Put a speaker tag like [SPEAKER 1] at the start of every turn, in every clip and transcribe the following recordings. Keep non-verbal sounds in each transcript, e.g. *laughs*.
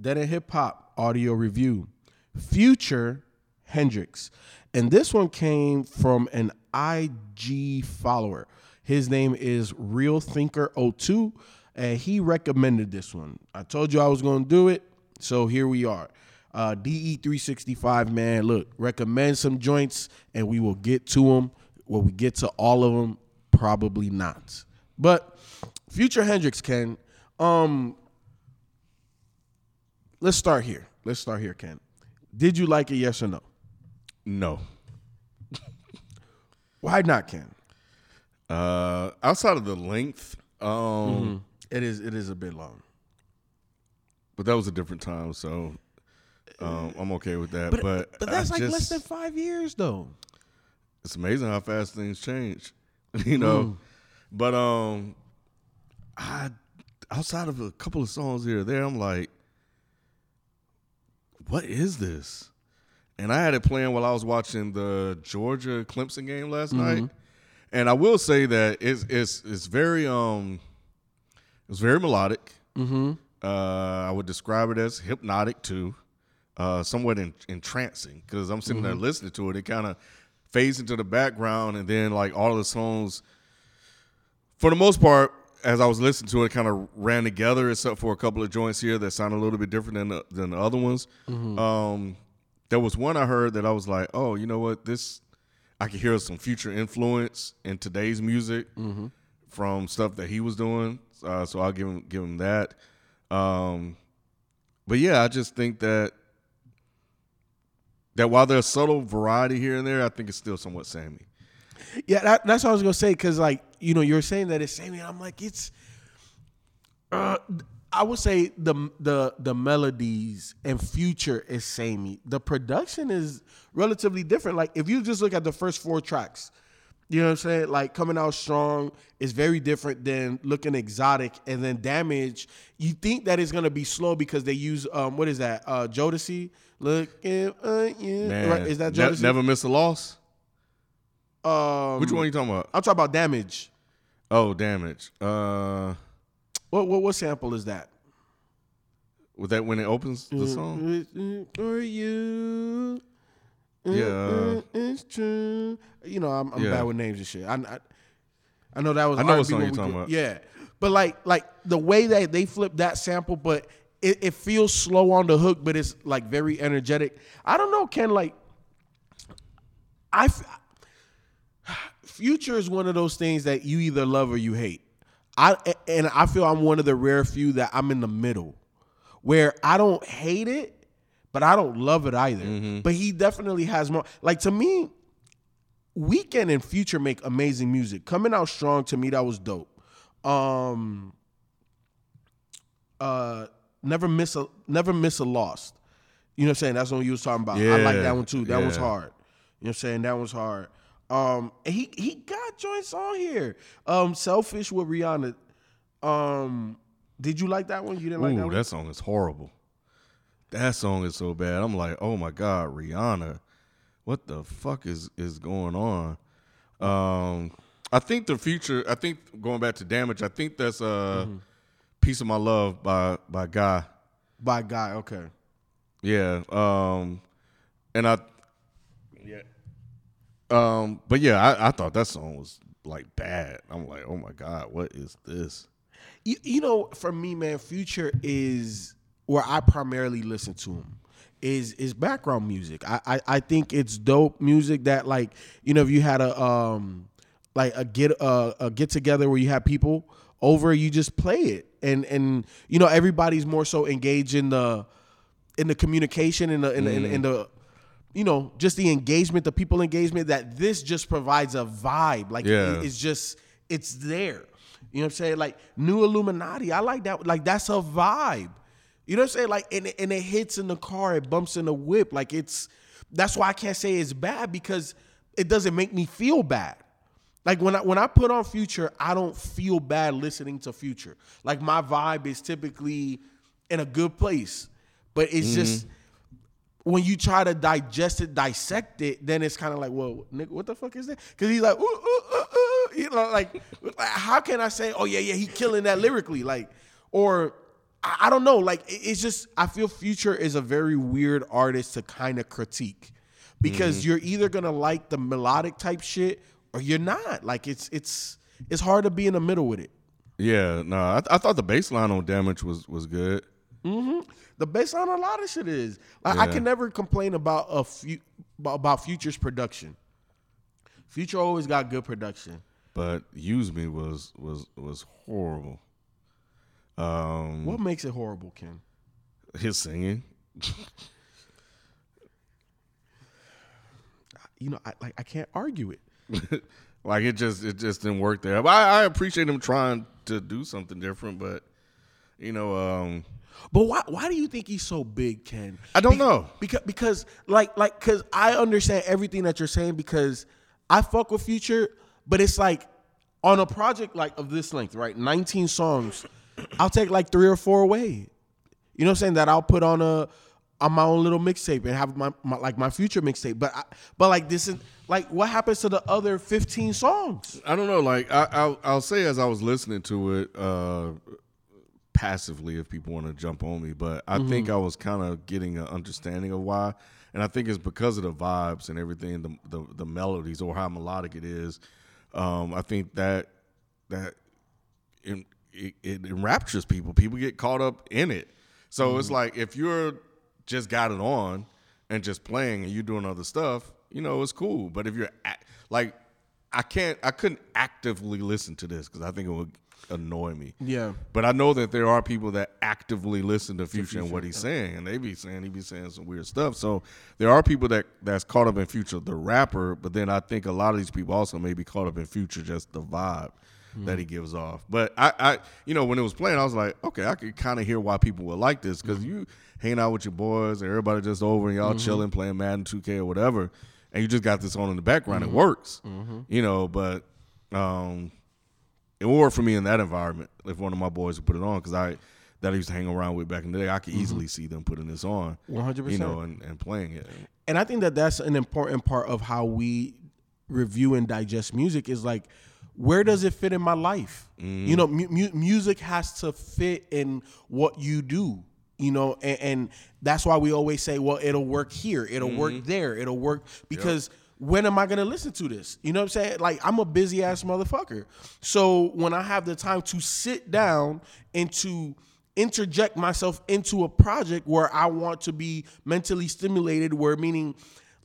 [SPEAKER 1] Dead and Hip Hop audio review. Future HNDRXX. And this one came from an IG follower. His name is Real Thinker 02 and he recommended this one. I told you I was going to do it, so here we are. Uh, DE365 man, look, recommend some joints and we will get to them. Will we get to all of them? Probably not. But Future HNDRXX Ken, um let's start here. Let's start here, Ken. Did you like it? Yes or no?
[SPEAKER 2] No.
[SPEAKER 1] Why not, Ken?
[SPEAKER 2] Uh, outside of the length, um,
[SPEAKER 1] It is. It is a bit long.
[SPEAKER 2] but that was a different time, so um, I'm okay with that.
[SPEAKER 1] But
[SPEAKER 2] But
[SPEAKER 1] but, that's
[SPEAKER 2] I
[SPEAKER 1] like
[SPEAKER 2] just,
[SPEAKER 1] less than five years, though.
[SPEAKER 2] It's amazing how fast things change, *laughs* you know.
[SPEAKER 1] Mm.
[SPEAKER 2] But um, I outside of a couple of songs here or there, I'm like, what is this? And I had it playing while I was watching the Georgia Clemson game last
[SPEAKER 1] Mm-hmm.
[SPEAKER 2] night. And I will say that it's it's it's very um it's very melodic.
[SPEAKER 1] Mm-hmm.
[SPEAKER 2] Uh, I would describe it as hypnotic too, uh, somewhat en- entrancing because I'm sitting there
[SPEAKER 1] Mm-hmm.
[SPEAKER 2] listening to it. It kind of fades into the background, and then like all of the songs, for the most part, as I was listening to it, kind of ran together, except for a couple of joints here that sound a little bit different than the, than the other ones.
[SPEAKER 1] Mm-hmm.
[SPEAKER 2] Um, there was one I heard that I was like, oh, you know what, this I could hear some future influence in today's music
[SPEAKER 1] Mm-hmm.
[SPEAKER 2] from stuff that he was doing. Uh, so I'll give him give him that. Um, but yeah, I just think that that while there's subtle variety here and there, I think it's still somewhat samey.
[SPEAKER 1] Yeah, that, that's what I was gonna say. Cause like you know, you're saying that it's samey. and I'm like, it's. Uh, I would say the the the melodies and future is samey. The production is relatively different. Like if you just look at the first four tracks, you know what I'm saying? Like coming out strong is very different than looking exotic, and then damage. You think that it's gonna be slow because they use um what is that? Uh Jodeci. Looking at you.
[SPEAKER 2] Man,
[SPEAKER 1] Right, is that
[SPEAKER 2] Ne- never miss a loss?
[SPEAKER 1] Um,
[SPEAKER 2] Which one are you talking about?
[SPEAKER 1] I'm talking about damage.
[SPEAKER 2] Oh, damage. Uh,
[SPEAKER 1] What what what sample is that?
[SPEAKER 2] was that when it opens the mm, song?
[SPEAKER 1] Mm, mm, For you.
[SPEAKER 2] Yeah.
[SPEAKER 1] It's true. You know, I'm, I'm
[SPEAKER 2] Yeah.
[SPEAKER 1] bad with names and shit. I, I, I know that was.
[SPEAKER 2] I know what song you're talking about.
[SPEAKER 1] Yeah, but like like the way that they flip that sample, but it, it feels slow on the hook, but it's like very energetic. I don't know, Ken. Like, I. Future is one of those things that you either love or you hate. I and I feel I'm one of the rare few that I'm in the middle, where I don't hate it, but I don't love it either. But he definitely has more. Like to me, Weeknd and Future make amazing music. Coming out strong to me, that was dope. Um, uh, never miss a never miss a lost. You know what I'm saying? That's what you was talking about. I like that one too. That one's hard. You know what I'm saying? That one's hard. Um, he he got joints on here. Um, Selfish with Rihanna. Um, did you like that one? You didn't like that
[SPEAKER 2] Ooh,
[SPEAKER 1] one?
[SPEAKER 2] that song is horrible. That song is so bad. I'm like, oh my god, Rihanna, what the fuck is is going on? Um, I think the future. I think going back to Damage. I think that's uh,
[SPEAKER 1] Mm-hmm.
[SPEAKER 2] "Piece of My Love" by by Guy.
[SPEAKER 1] By guy, okay.
[SPEAKER 2] Yeah. Um, and I, yeah. Um, but yeah, I, I thought that song was like bad. I'm like, oh my god, what is this?
[SPEAKER 1] You, you know, for me, man, Future is where I primarily listen to him. Is is background music. I, I I think it's dope music that like you know if you had a um like a get a, a get together where you have people over, you just play it and and you know everybody's more so engaged in the in the communication in the in, the in, in the you know just the engagement, the people engagement that this just provides a vibe. Like
[SPEAKER 2] Yeah.
[SPEAKER 1] it- it's just it's there. You know what I'm saying? Like New Illuminati, I like that. Like that's a vibe. You know what I'm saying? Like, and, and it hits in the car, it bumps in the whip. Like, it's that's why I can't say it's bad because it doesn't make me feel bad. Like when I when I put on Future, I don't feel bad listening to Future. Like my vibe is typically in a good place, but it's mm-hmm. just when you try to digest it, dissect it, then it's kind of like, well, nigga, what the fuck is that? Because he's like, ooh, ooh, ooh, ooh. you know, like, *laughs* how can I say, oh yeah, yeah, he killing that lyrically, like, or I, I don't know, like, it's just I feel Future is a very weird artist to kind of critique because mm-hmm. you're either gonna like the melodic type shit or you're not. Like it's it's it's hard to be in the middle with it.
[SPEAKER 2] Yeah, no, I, I thought the bass line on Damage was was good.
[SPEAKER 1] Mm-hmm. The bass on a lot of shit is. Like, yeah. I can never complain about a few about Future's production. Future always got good production.
[SPEAKER 2] But Use Me was was was horrible. Um,
[SPEAKER 1] what makes it horrible, Ken?
[SPEAKER 2] His singing.
[SPEAKER 1] you know, I like I can't argue it. *laughs*
[SPEAKER 2] like it just it just didn't work there. But I, I, appreciate him trying to do something different, but you know, um
[SPEAKER 1] but why why do you think he's so big, Ken?
[SPEAKER 2] I don't Be- know.
[SPEAKER 1] Because because like like cuz I understand everything that you're saying because I fuck with Future, but it's like on a project like of this length, right? 19 songs, I'll take like 3 or 4 away. You know what I'm saying? That I'll put on a on my own little mixtape and have my, my like my future mixtape. But I, but like this is like what happens to the other 15 songs?
[SPEAKER 2] I don't know. Like I I'll, I'll say as I was listening to it uh passively if people want to jump on me, but I mm-hmm. think I was kind of getting an understanding of why. And I think it's because of the vibes and everything, the the, the melodies or how melodic it is. Um, I think that that it, it, it enraptures people. People get caught up in it. So mm-hmm. it's like if you're just got it on and just playing and you're doing other stuff, you know, it's cool. But if you're act, like, I can't, I couldn't actively listen to this because I think it would annoy me.
[SPEAKER 1] Yeah.
[SPEAKER 2] But I know that there are people that actively listen to Future, Future and what he's yeah. saying, and they be saying he be saying some weird stuff. So there are people that that's caught up in Future, the rapper. But then I think a lot of these people also may be caught up in Future, just the vibe mm. that he gives off. But I, I, you know, when it was playing, I was like, okay, I could kind of hear why people would like this because mm. you hanging out with your boys, and everybody just over and y'all mm-hmm. chilling, playing Madden 2K or whatever, and you just got this on in the background. Mm-hmm. It works, mm-hmm. you know. But um, it would work for me in that environment if one of my boys would put it on because I that I used to hang around with back in the day. I could mm-hmm. easily see them putting this on,
[SPEAKER 1] one hundred
[SPEAKER 2] percent, you know, and, and playing it.
[SPEAKER 1] And I think that that's an important part of how we review and digest music is like where does it fit in my life? Mm. You know, mu- music has to fit in what you do you know and, and, that's why we always say well it'll work here it'll mm-hmm. work there it'll work because yep. When am i going to listen to this you know what i'm saying like i'm a busy ass motherfucker so when i have the time to sit down and to interject myself into a project where i want to be mentally stimulated where meaning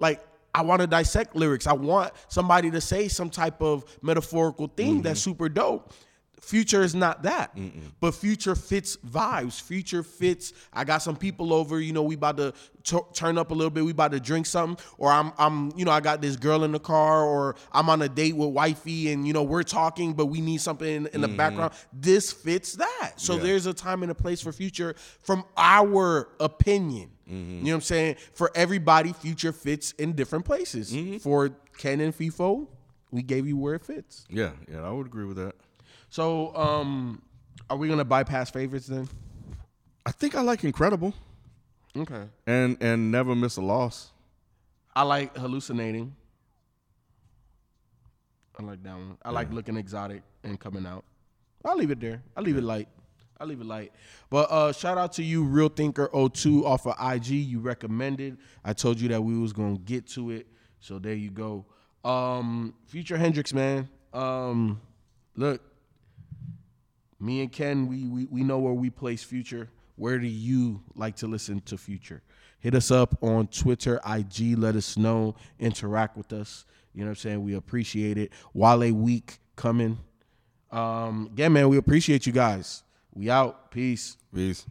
[SPEAKER 1] like I want to dissect lyrics. I want somebody to say some type of metaphorical thing mm-hmm. that's super dope. Future is not that, Mm-mm. but future fits vibes. Future fits. I got some people over. You know, we about to t- turn up a little bit. We about to drink something, or I'm, I'm, you know, I got this girl in the car, or I'm on a date with wifey, and you know, we're talking, but we need something in, in the mm-hmm. background. This fits that. So yeah. there's a time and a place for future from our opinion. Mm-hmm. You know what I'm saying? For everybody, future fits in different places. Mm-hmm. For Ken and FIFO, we gave you where it fits.
[SPEAKER 2] Yeah, yeah, I would agree with that.
[SPEAKER 1] So, um, are we gonna bypass favorites then?
[SPEAKER 2] I think I like Incredible.
[SPEAKER 1] Okay.
[SPEAKER 2] And and never miss a loss.
[SPEAKER 1] I like hallucinating. I like that one. I like looking exotic and coming out. I'll leave it there. I'll leave it light. I'll leave it light. But uh, shout out to you, Real Thinker 02 off of IG. You recommended. I told you that we was gonna get to it. So there you go. Um, Future HNDRXX, man. Um, look, me and Ken, we, we, we know where we place Future. Where do you like to listen to Future? Hit us up on Twitter, IG, let us know, interact with us. You know what I'm saying? We appreciate it. Wale week coming. Um, again, man, we appreciate you guys. We out. Peace.
[SPEAKER 2] Peace.